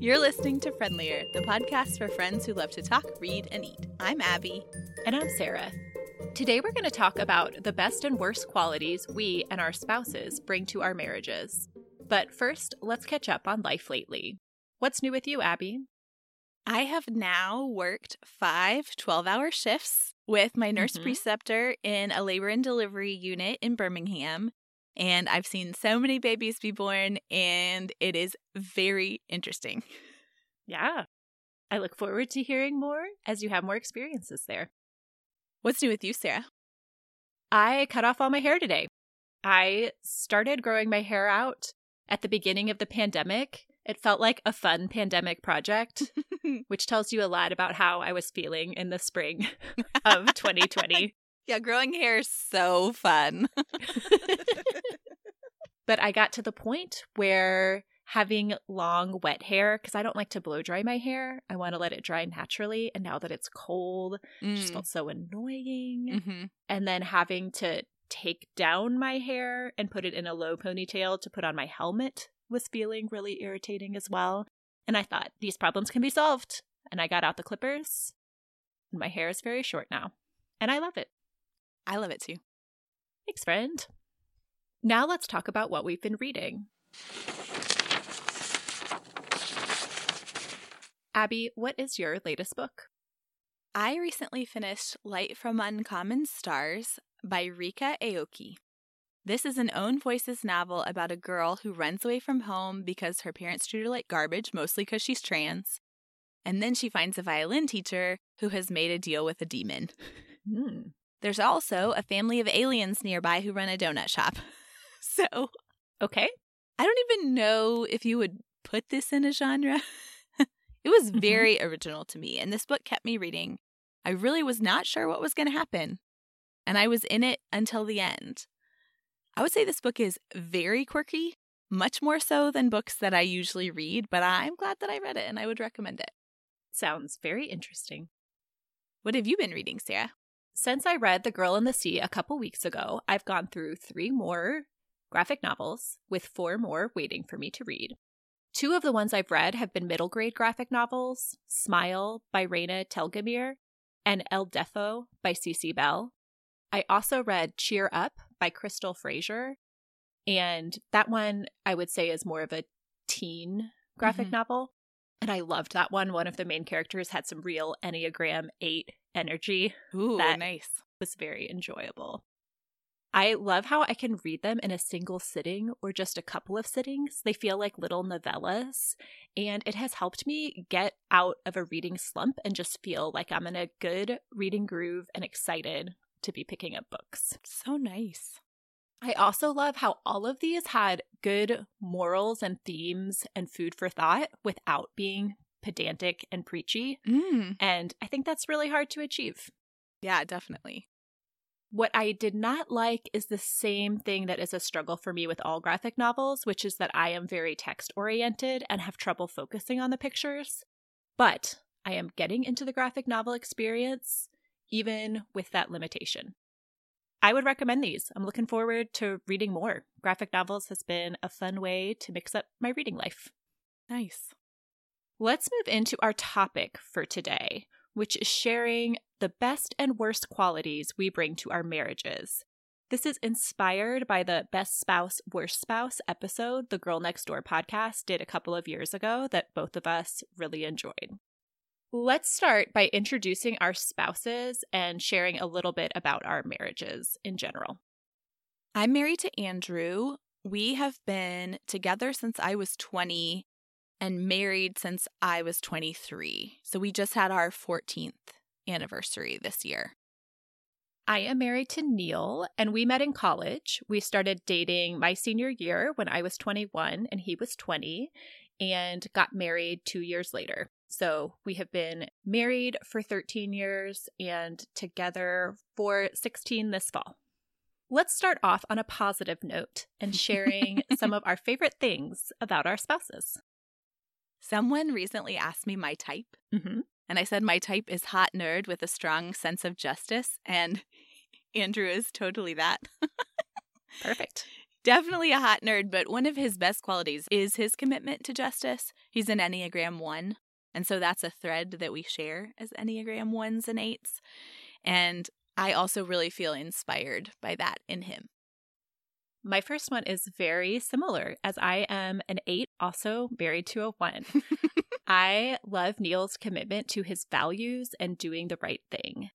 You're listening to Friendlier, the podcast for friends who love to talk, read, and eat. I'm Abby. And I'm Sarah. Today we're going to talk about the best and worst qualities we and our spouses bring to our marriages. But first, let's catch up on life lately. What's new with you, Abby? I have now worked five 12 hour shifts with my nurse Mhm. preceptor in a labor and delivery unit in Birmingham. And I've seen so many babies be born, and it is very interesting. Yeah. I look forward to hearing more as you have more experiences there. What's new with you, Sarah? I cut off all my hair today. I started growing my hair out at the beginning of the pandemic. It felt like a fun pandemic project, which tells you a lot about how I was feeling in the spring of 2020. Yeah, growing hair is so fun. but I got to the point where having long, wet hair, because I don't like to blow dry my hair, I want to let it dry naturally. And now that it's cold, it just felt so annoying. hmm And then having to take down my hair and put it in a low ponytail to put on my helmet was feeling really irritating as well. And I thought, these problems can be solved. And I got out the clippers, and my hair is very short now. And I love it. I love it too. Thanks, friend. Now let's talk about what we've been reading. Abby, what is your latest book? I recently finished Light from Uncommon Stars by Ryka Aoki. This is an own voices novel about a girl who runs away from home because her parents treat her like garbage, mostly because she's trans. And then she finds a violin teacher who has made a deal with a demon. Hmm. There's also a family of aliens nearby who run a donut shop. So Okay. I don't even know if you would put this in a genre. it was Mhm. very original to me, and this book kept me reading. I really was not sure what was going to happen, and I was in it until the end. I would say this book is very quirky, much more so than books that I usually read, but I'm glad that I read it and I would recommend it. Sounds very interesting. What have you been reading, Sarah? Since I read The Girl in the Sea a couple weeks ago, I've gone through three more graphic novels, with four more waiting for me to read. Two of the ones I've read have been middle grade graphic novels Smile by Raina Telgemeier and El Deafo by Cece Bell. I also read Cheer Up by Crystal Frasier, and that one I would say is more of a teen graphic Mhm. novel. And I loved that one. One of the main characters had some real Enneagram 8 energy Ooh, That- nice. was very enjoyable. I love how I can read them in a single sitting or just a couple of sittings. They feel like little novellas, and it has helped me get out of a reading slump and just feel like I'm in a good reading groove and excited to be picking up books. So nice. I also love how all of these had good morals and themes and food for thought without being pedantic and preachy, Mm. and I think that's really hard to achieve. Yeah, definitely. What I did not like is the same thing that is a struggle for me with all graphic novels, which is that I am very text oriented and have trouble focusing on the pictures. But I am getting into the graphic novel experience, even with that limitation. I would recommend these. I'm looking forward to reading more. Graphic novels has been a fun way to mix up my reading life. Nice. Let's move into our topic for today, which is sharing the best and worst qualities we bring to our marriages. This is inspired by the Best Spouse, Worst Spouse episode the Girl Next Door podcast did a couple of years ago that both of us really enjoyed. Let's start by introducing our spouses and sharing a little bit about our marriages in general. I'm married to Andrew. We have been together since I was 20 and married since I was 23. So we just had our 14th anniversary this year. I am married to Neil, and we met in college. We started dating my senior year when I was 21 and he was 20, and got married two years later. So we have been married for 13 years and together for 16 this fall. Let's start off on a positive note and sharing some of our favorite things about our spouses. Someone recently asked me my type, hmm and I said my type is hot nerd with a strong sense of justice, and Andrew is totally that. Perfect. Definitely a hot nerd, but one of his best qualities is his commitment to justice. He's an Enneagram 1, and so that's a thread that we share as Enneagram 1s and 8s. And I also really feel inspired by that in him. My first one is very similar, as I am an eight, also married to a one. I love Neil's commitment to his values and doing the right thing.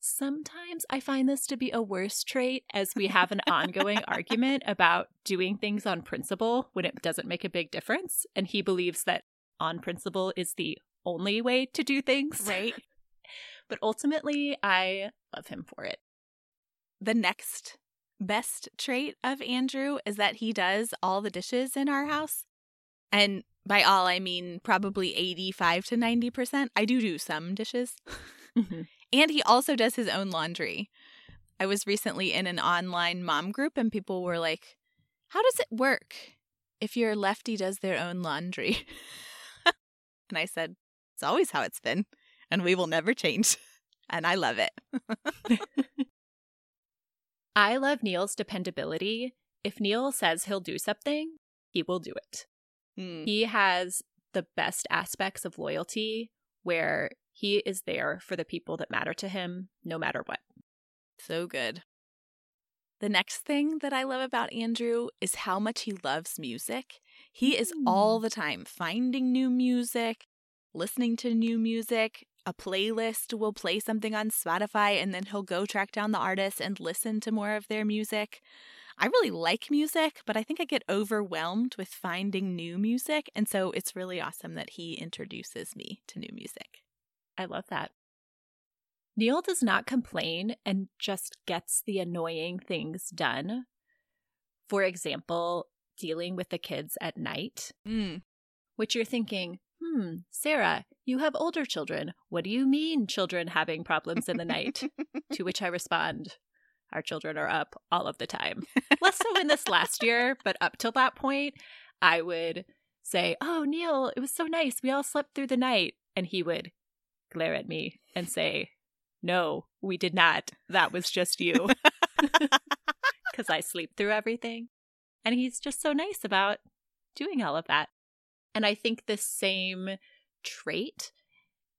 Sometimes I find this to be a worse trait as we have an ongoing argument about doing things on principle when it doesn't make a big difference. And he believes that on principle is the only way to do things. Right. but ultimately, I love him for it. The next best trait of Andrew is that he does all the dishes in our house. And by all, I mean probably 85 to 90%. I do do some dishes. Mm-hmm. and he also does his own laundry. I was recently in an online mom group and people were like, How does it work if your lefty does their own laundry? and I said, It's always how it's been, and we will never change. And I love it. I love Neil's dependability. If Neil says he'll do something, he will do it. Mm. He has the best aspects of loyalty where he is there for the people that matter to him, no matter what. So good. The next thing that I love about Andrew is how much he loves music. He is all mm. the time finding new music, listening to new music, a playlist will play something on Spotify and then he'll go track down the artist and listen to more of their music. I really like music, but I think I get overwhelmed with finding new music. And so it's really awesome that he introduces me to new music. I love that. Neil does not complain and just gets the annoying things done. For example, dealing with the kids at night, mm. which you're thinking, hmm, Sarah, you have older children. What do you mean, children having problems in the night? to which I respond, Our children are up all of the time. Less so in this last year, but up till that point, I would say, Oh, Neil, it was so nice. We all slept through the night. And he would glare at me and say, No, we did not. That was just you. Because I sleep through everything. And he's just so nice about doing all of that. And I think the same trait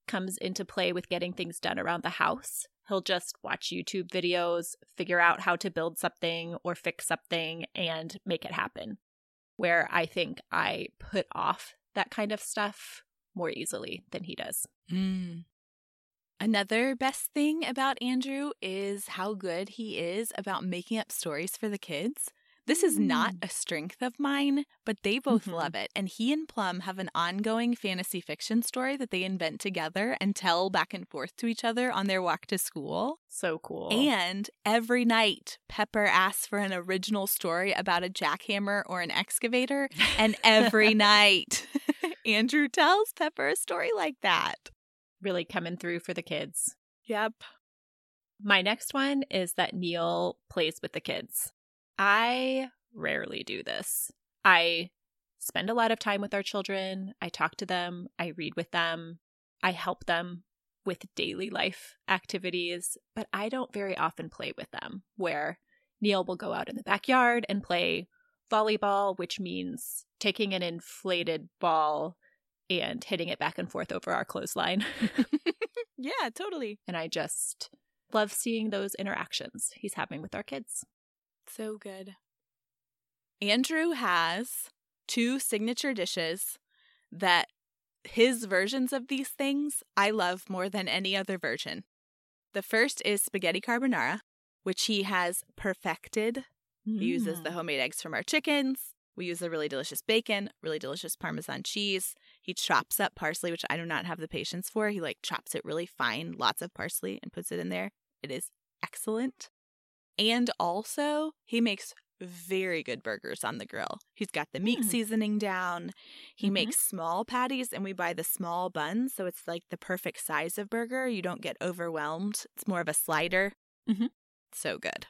comes into play with getting things done around the house. He'll just watch YouTube videos, figure out how to build something or fix something and make it happen. Where I think I put off that kind of stuff more easily than he does. Mm. Another best thing about Andrew is how good he is about making up stories for the kids. This is not mm. a strength of mine, but they both mm-hmm. love it. And he and Plum have an ongoing fantasy fiction story that they invent together and tell back and forth to each other on their walk to school. So cool. And every night, Pepper asks for an original story about a jackhammer or an excavator. And every night, Andrew tells Pepper a story like that. Really coming through for the kids. Yep. My next one is that Neil plays with the kids. I rarely do this. I spend a lot of time with our children. I talk to them. I read with them. I help them with daily life activities, but I don't very often play with them. Where Neil will go out in the backyard and play volleyball, which means taking an inflated ball and hitting it back and forth over our clothesline. yeah, totally. And I just love seeing those interactions he's having with our kids. So good. Andrew has two signature dishes that his versions of these things I love more than any other version. The first is spaghetti carbonara, which he has perfected. Mm. He uses the homemade eggs from our chickens. We use a really delicious bacon, really delicious Parmesan cheese. He chops up parsley, which I do not have the patience for. He like chops it really fine, lots of parsley, and puts it in there. It is excellent. And also, he makes very good burgers on the grill. He's got the meat mm. seasoning down. He mm-hmm. makes small patties, and we buy the small buns. So it's like the perfect size of burger. You don't get overwhelmed. It's more of a slider. Mm-hmm. So good.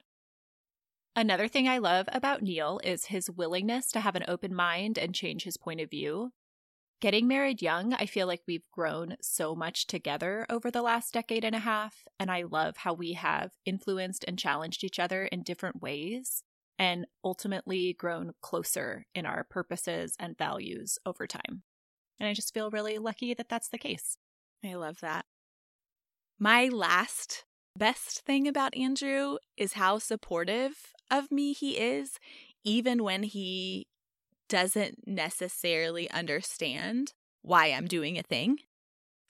Another thing I love about Neil is his willingness to have an open mind and change his point of view. Getting married young, I feel like we've grown so much together over the last decade and a half, and I love how we have influenced and challenged each other in different ways. and ultimately grown closer in our purposes and values over time. And I just feel really lucky that that's the case. I love that. My last best thing about Andrew is how supportive of me he is, even when he doesn't necessarily understand why I'm doing a thing.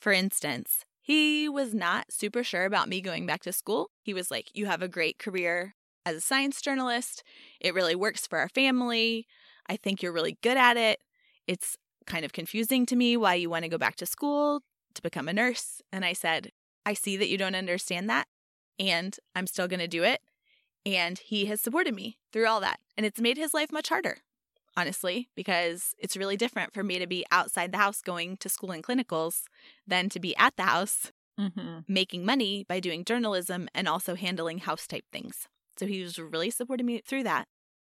For instance, he was not super sure about me going back to school. He was like, You have a great career as a science journalist. It really works for our family. I think you're really good at it. It's kind of confusing to me why you want to go back to school to become a nurse. And I said, I see that you don't understand that, and I'm still going to do it. And he has supported me through all that. And it's made his life much harder, honestly, because it's really different for me to be outside the house going to school and clinicals than to be at the house mm-hmm. making money by doing journalism and also handling house type things. So he was really supporting me through that.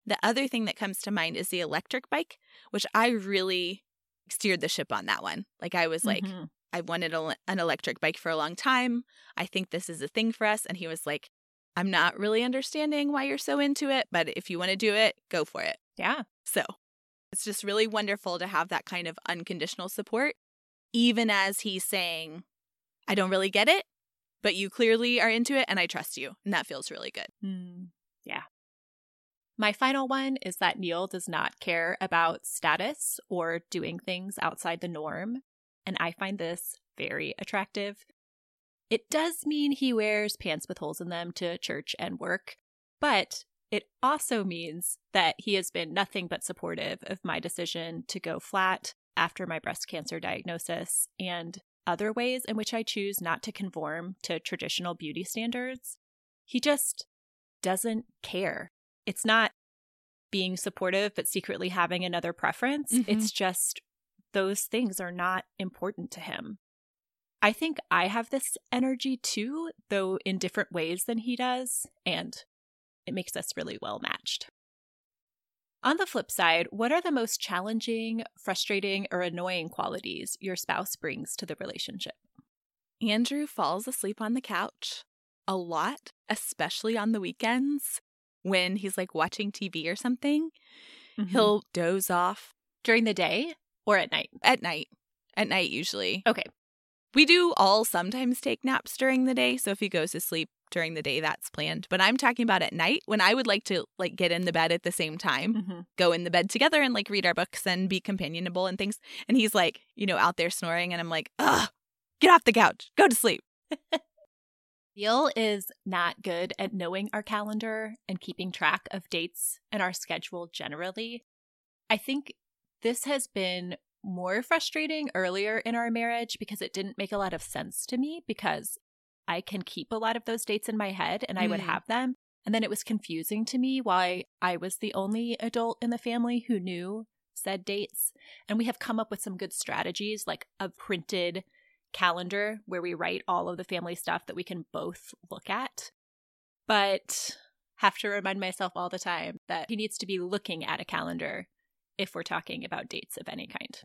The other thing that comes to mind is the electric bike, which I really steered the ship on that one. Like I was like, mm-hmm. I've wanted a, an electric bike for a long time. I think this is a thing for us. And he was like, I'm not really understanding why you're so into it, but if you want to do it, go for it. Yeah. So it's just really wonderful to have that kind of unconditional support, even as he's saying, I don't really get it, but you clearly are into it and I trust you. And that feels really good. Mm, yeah. My final one is that Neil does not care about status or doing things outside the norm. And I find this very attractive. It does mean he wears pants with holes in them to church and work, but it also means that he has been nothing but supportive of my decision to go flat after my breast cancer diagnosis and other ways in which I choose not to conform to traditional beauty standards. He just doesn't care it's not being supportive but secretly having another preference. Mm-hmm. It's just those things are not important to him. I think I have this energy too, though in different ways than he does, and it makes us really well matched. On the flip side, what are the most challenging, frustrating, or annoying qualities your spouse brings to the relationship? Andrew falls asleep on the couch a lot, especially on the weekends when he's like watching TV or something. Mm-hmm. He'll doze off during the day or at night? At night. At night, usually. Okay. We do all sometimes take naps during the day. So if he goes to sleep during the day, that's planned. But I'm talking about at night when I would like to like get in the bed at the same time, mm-hmm. go in the bed together and like read our books and be companionable and things. And he's like, you know, out there snoring. And I'm like, ugh, get off the couch, go to sleep. Neil is not good at knowing our calendar and keeping track of dates and our schedule generally. I think this has been more frustrating earlier in our marriage because it didn't make a lot of sense to me because I can keep a lot of those dates in my head and I mm. would have them. And then it was confusing to me why I was the only adult in the family who knew said dates. And we have come up with some good strategies like a printed calendar where we write all of the family stuff that we can both look at. But have to remind myself all the time that he needs to be looking at a calendar if we're talking about dates of any kind.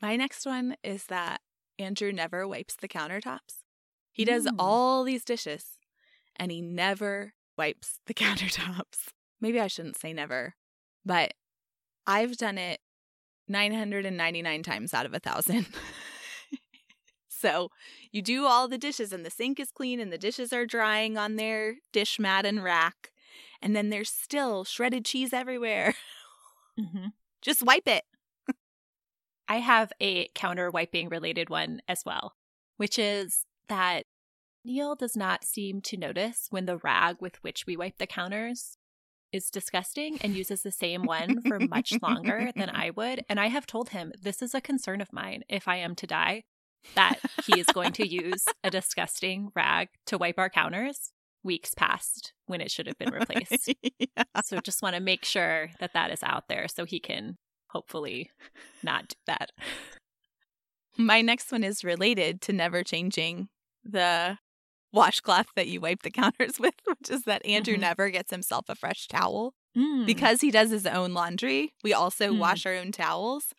My next one is that Andrew never wipes the countertops. He does mm. all these dishes and he never wipes the countertops. Maybe I shouldn't say never, but I've done it 999 times out of a thousand. So you do all the dishes, and the sink is clean, and the dishes are drying on their dish mat and rack. And then there's still shredded cheese everywhere. Mm-hmm. Just wipe it. I have a counter wiping related one as well, which is that Neil does not seem to notice when the rag with which we wipe the counters is disgusting and uses the same one for much longer than I would. And I have told him this is a concern of mine if I am to die that he is going to use a disgusting rag to wipe our counters weeks past when it should have been replaced. yeah. So just want to make sure that that is out there so he can hopefully not do that. My next one is related to never changing the washcloth that you wipe the counters with, which is that Andrew mm-hmm. never gets himself a fresh towel. Mm. Because he does his own laundry, we also mm. wash our own towels.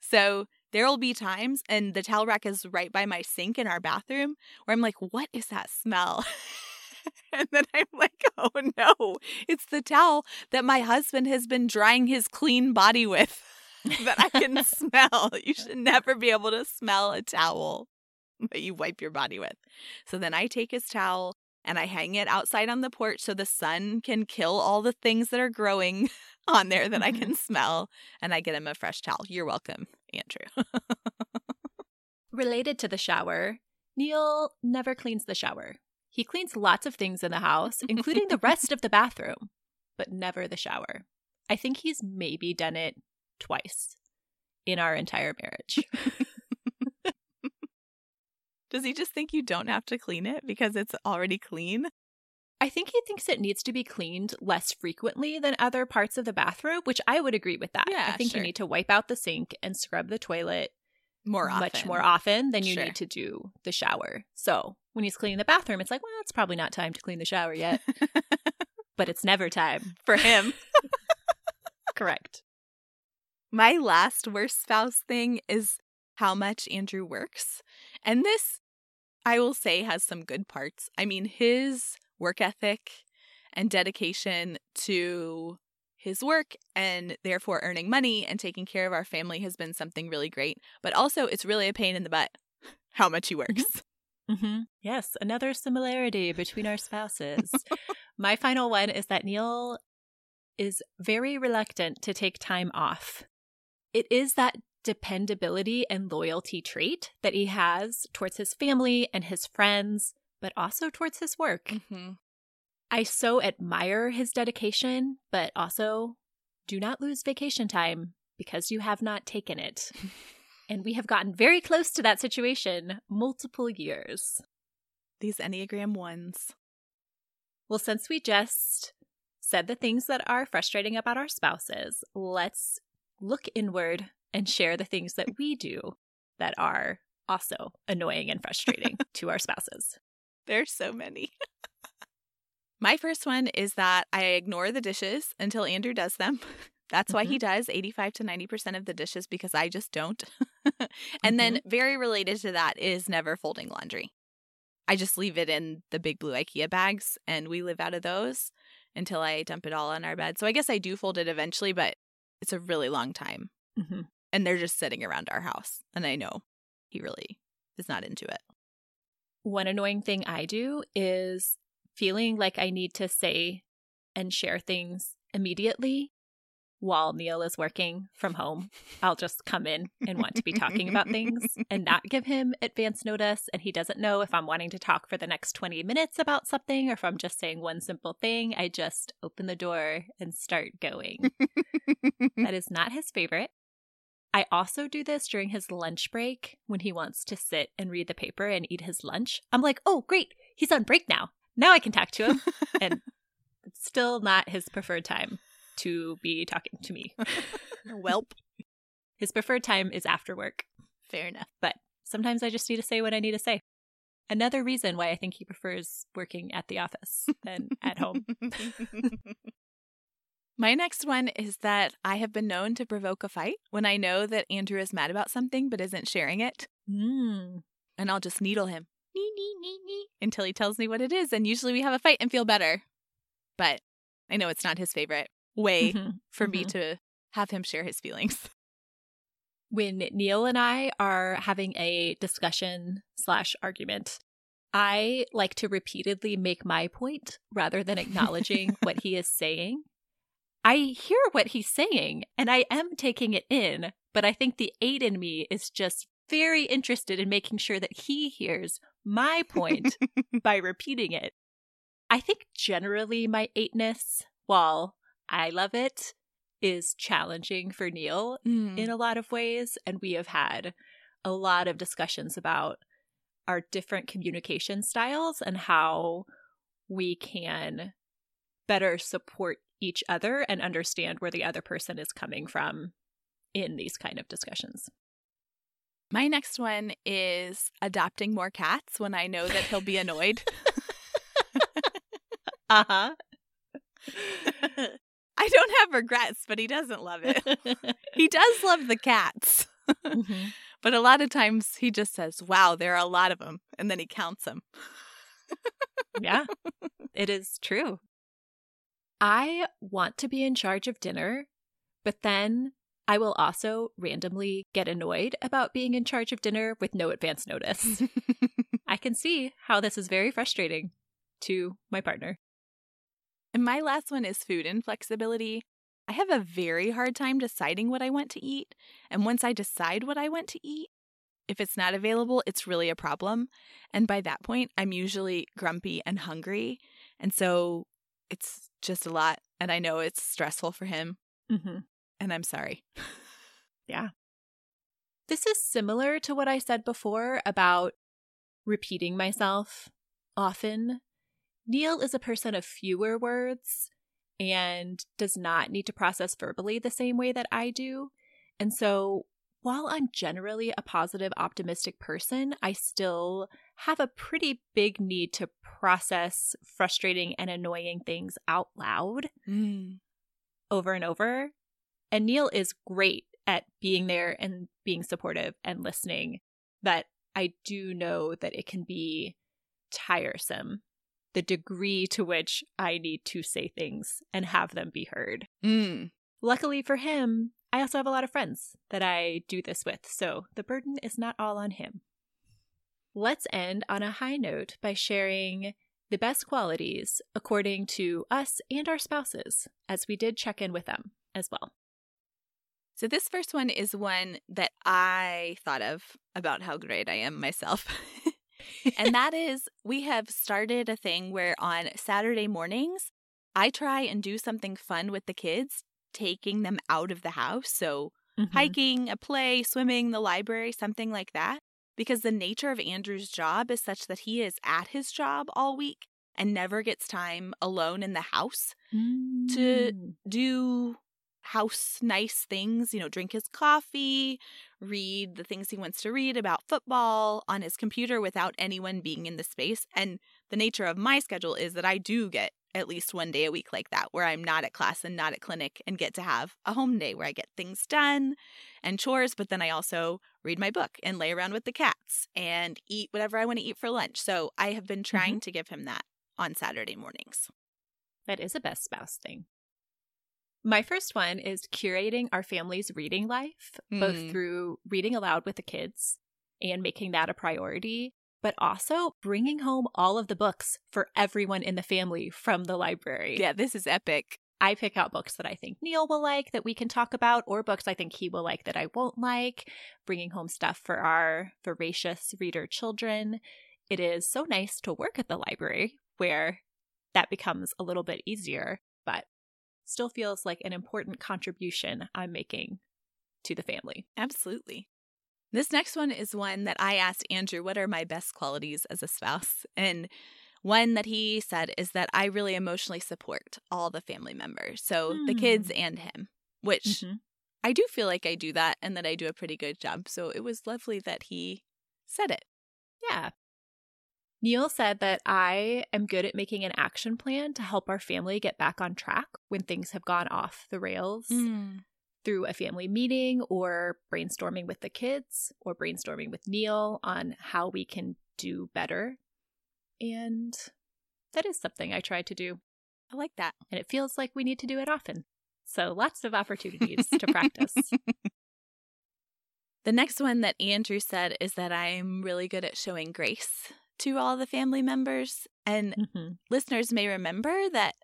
So there will be times, and the towel rack is right by my sink in our bathroom, where I'm like, what is that smell? and then I'm like, oh no, it's the towel that my husband has been drying his clean body with that I can smell. You should never be able to smell a towel that you wipe your body with. So then I take his towel and I hang it outside on the porch so the sun can kill all the things that are growing on there that I mm-hmm. can smell. And I get him a fresh towel. You're welcome, Andrew. Related to the shower, Neil never cleans the shower. He cleans lots of things in the house, including the rest of the bathroom, but never the shower. I think he's maybe done it twice in our entire marriage. Does he just think you don't have to clean it because it's already clean? I think he thinks it needs to be cleaned less frequently than other parts of the bathroom, which I would agree with that. Yeah, I think sure. you need to wipe out the sink and scrub the toilet More often. much more often than you Sure. need to do the shower. So when he's cleaning the bathroom, it's like, well, it's probably not time to clean the shower yet, but it's never time. For him. Correct. My last worst spouse thing is how much Andrew works. And this, I will say, has some good parts. I mean, his work ethic and dedication to his work and therefore earning money and taking care of our family has been something really great. But also, it's really a pain in the butt how much he works. Mm-hmm. Yes, another similarity between our spouses. My final one is that Neil is very reluctant to take time off. It is that dependability and loyalty trait that he has towards his family and his friends, but also towards his work. Mm-hmm. I so admire his dedication, but also do not lose vacation time because you have not taken it. and we have gotten very close to that situation multiple years. These Enneagram ones. Well, since we just said the things that are frustrating about our spouses, let's look inward and share the things that we do that are also annoying and frustrating to our spouses. There's so many. My first one is that I ignore the dishes until Andrew does them. That's why he does 85 to 90% of the dishes because I just don't. and then, very related to that, is never folding laundry. I just leave it in the big blue IKEA bags and we live out of those until I dump it all on our bed. So I guess I do fold it eventually, but it's a really long time. Mhm. And they're just sitting around our house. And I know he really is not into it. One annoying thing I do is feeling like I need to say and share things immediately while Neil is working from home. I'll just come in and want to be talking about things and not give him advance notice. And he doesn't know if I'm wanting to talk for the next 20 minutes about something or if I'm just saying one simple thing. I just open the door and start going. that is not his favorite. I also do this during his lunch break when he wants to sit and read the paper and eat his lunch. I'm like, oh, great. He's on break now. Now I can talk to him. and it's still not his preferred time to be talking to me. Welp. His preferred time is after work. Fair enough. But sometimes I just need to say what I need to say. Another reason why I think he prefers working at the office than at home. My next one is that I have been known to provoke a fight when I know that Andrew is mad about something but isn't sharing it. Mm. And I'll just needle him nee, nee, nee, nee, until he tells me what it is. And usually we have a fight and feel better. But I know it's not his favorite way Mhm. for me Mhm. to have him share his feelings. when Neil and I are having a discussion slash argument, I like to repeatedly make my point rather than acknowledging what he is saying. I hear what he's saying and I am taking it in, but I think the eight in me is just very interested in making sure that he hears my point by repeating it. I think generally my eightness, while I love it, is challenging for Neil Mm. in a lot of ways. And we have had a lot of discussions about our different communication styles and how we can better support each other and understand where the other person is coming from in these kind of discussions. My next one is adopting more cats when I know that he'll be annoyed. Uh-huh. I don't have regrets, but he doesn't love it. He does love the cats. Mhm. But a lot of times he just says, wow, there are a lot of them. And then he counts them. yeah, it is true. I want to be in charge of dinner, but then I will also randomly get annoyed about being in charge of dinner with no advance notice. I can see how this is very frustrating to my partner. And my last one is food inflexibility. I have a very hard time deciding what I want to eat. And once I decide what I want to eat, if it's not available, it's really a problem. And by that point, I'm usually grumpy and hungry. And so it's just a lot. And I know it's stressful for him. Mm-hmm. And I'm sorry. yeah. This is similar to what I said before about repeating myself often. Neil is a person of fewer words and does not need to process verbally the same way that I do. And so while I'm generally a positive, optimistic person, I still have a pretty big need to process frustrating and annoying things out loud mm. over and over. And Neil is great at being there and being supportive and listening. But I do know that it can be tiresome the degree to which I need to say things and have them be heard. Mm. Luckily for him, I also have a lot of friends that I do this with, so the burden is not all on him. Let's end on a high note by sharing the best qualities according to us and our spouses, as we did check in with them as well. So, this first one is one that I thought of about how great I am myself. and that is we have started a thing where on Saturday mornings, I try and do something fun with the kids taking them out of the house. So, mm-hmm. hiking, a play, swimming, the library, something like that. Because the nature of Andrew's job is such that he is at his job all week and never gets time alone in the house mm. to do house nice things, you know, drink his coffee, read the things he wants to read about football on his computer without anyone being in the space. And the nature of my schedule is that I do get at least one day a week like that where I'm not at class and not at clinic and get to have a home day where I get things done and chores, but then I also read my book and lay around with the cats and eat whatever I want to eat for lunch. So I have been trying mm-hmm. to give him that on Saturday mornings. That is a best spouse thing. My first one is curating our family's reading life, mm. both through reading aloud with the kids and making that a priority, but also bringing home all of the books for everyone in the family from the library. Yeah, this is epic. I pick out books that I think Neil will like that we can talk about, or books I think he will like that I won't like, bringing home stuff for our voracious reader children. It is so nice to work at the library where that becomes a little bit easier, but still feels like an important contribution I'm making to the family. Absolutely. This next one is one that I asked Andrew, what are my best qualities as a spouse? And one that he said is that I really emotionally support all the family members. So mm. the kids hmm. and him, which mm-hmm. I do feel like I do that and that I do a pretty good job. So it was lovely that he said it. Yeah. Neil said that I am good at making an action plan to help our family get back on track when things have gone off the rails. Mm through a family meeting or brainstorming with the kids or brainstorming with Neil on how we can do better. And that is something I try to do. I like that. And it feels like we need to do it often. So lots of opportunities to practice. The next one that Andrew said is that I'm really good at showing grace to all the family members. And mm-hmm. listeners may remember that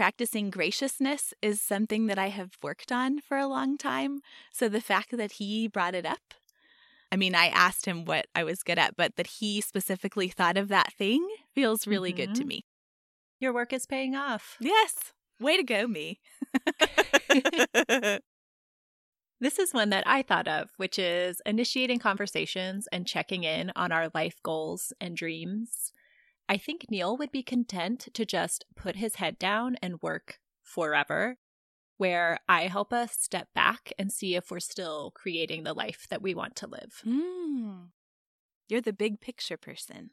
practicing graciousness is something that I have worked on for a long time. So the fact that he brought it up, I mean, I asked him what I was good at, but that he specifically thought of that thing feels really mm-hmm. good to mm-hmm. me. Your work is paying off. Yes. Way to go, me. This is one that I thought of, which is initiating conversations and checking in on our life goals and dreams. I think Neil would be content to just put his head down and work forever, where I help us step back and see if we're still creating the life that we want to live. Mm. You're the big picture person.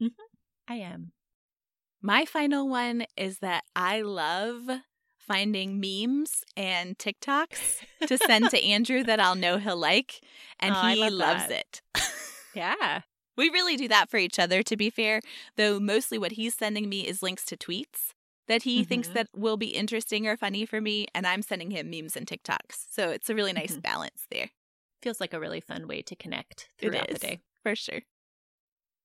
Mm-hmm. I am. My final one is that I love finding memes and TikToks to send to Andrew that I'll know he'll like, and oh, he love loves that. it. yeah We really do that for each other, to be fair, though mostly what he's sending me is links to tweets that he mm-hmm. thinks that will be interesting or funny for me, and I'm sending him memes and TikToks. So it's a really nice mm-hmm. balance there. Feels like a really fun way to connect throughout the day. For sure.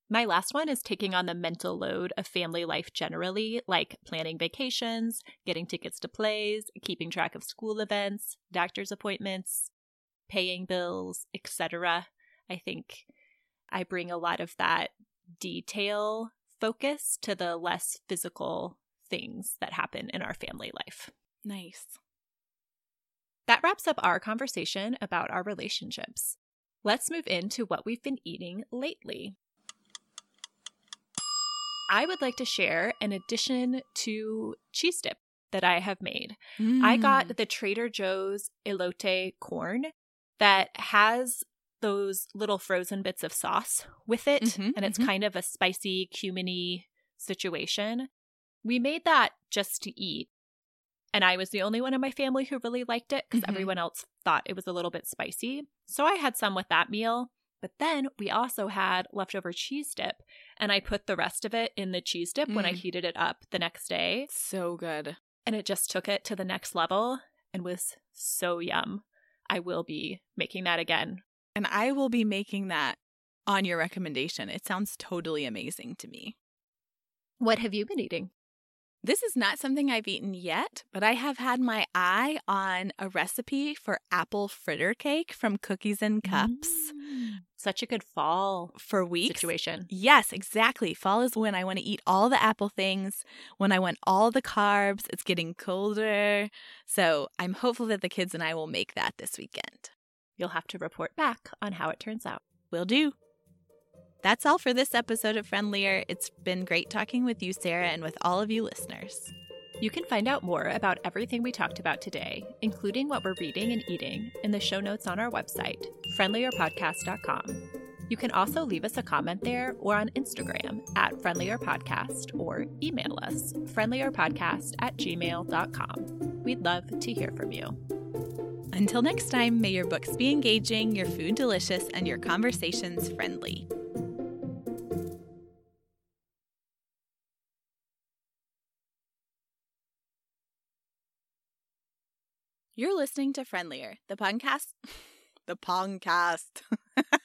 My last one is taking on the mental load of family life generally, like planning vacations, getting tickets to plays, keeping track of school events, doctor's appointments, paying bills, etc. I think I bring a lot of that detail focus to the less physical things that happen in our family life. Nice. That wraps up our conversation about our relationships. Let's move into what we've been eating lately. I would like to share an addition to cheese dip that I have made. Mm. I got mm. the Trader Joe's elote corn that has those little frozen bits of sauce with it, mm-hmm, and it's mm-hmm. kind of a spicy, cuminy situation. We made that just to eat. And I was the only one in my family who really liked it because mm-hmm. everyone else thought it was a little bit spicy. So I had some with that meal. But then we also had leftover cheese dip, and I put the rest of it in the cheese dip mm. when I mm. heated it up the next day. So good. And it just took it to the next level and was so yum. I will be making that again. And I will be making that on your recommendation. It sounds totally amazing to me. What have you been eating? This is not something I've eaten yet, but I have had my eye on a recipe for apple fritter cake from Cookies and Cups. Mm, such a good fall for weeks situation. Yes, exactly. Fall is when I want to eat all the apple things, when I want all the carbs. It's getting colder. So I'm hopeful that the kids and I will make that this weekend. You'll have to report back on how it turns out. Will do. That's all for this episode of Friendlier. It's been great talking with you, Sarah, and with all of you listeners. You can find out more about everything we talked about today, including what we're reading and eating, in the show notes on our website, friendlierpodcast.com. You can also leave us a comment there or on Instagram at friendlierpodcast or email us friendlierpodcast at gmail.com. We'd love to hear from you. Until next time, may your books be engaging, your food delicious, and your conversations friendly. You're listening to Friendlier, the podcast. the podcast.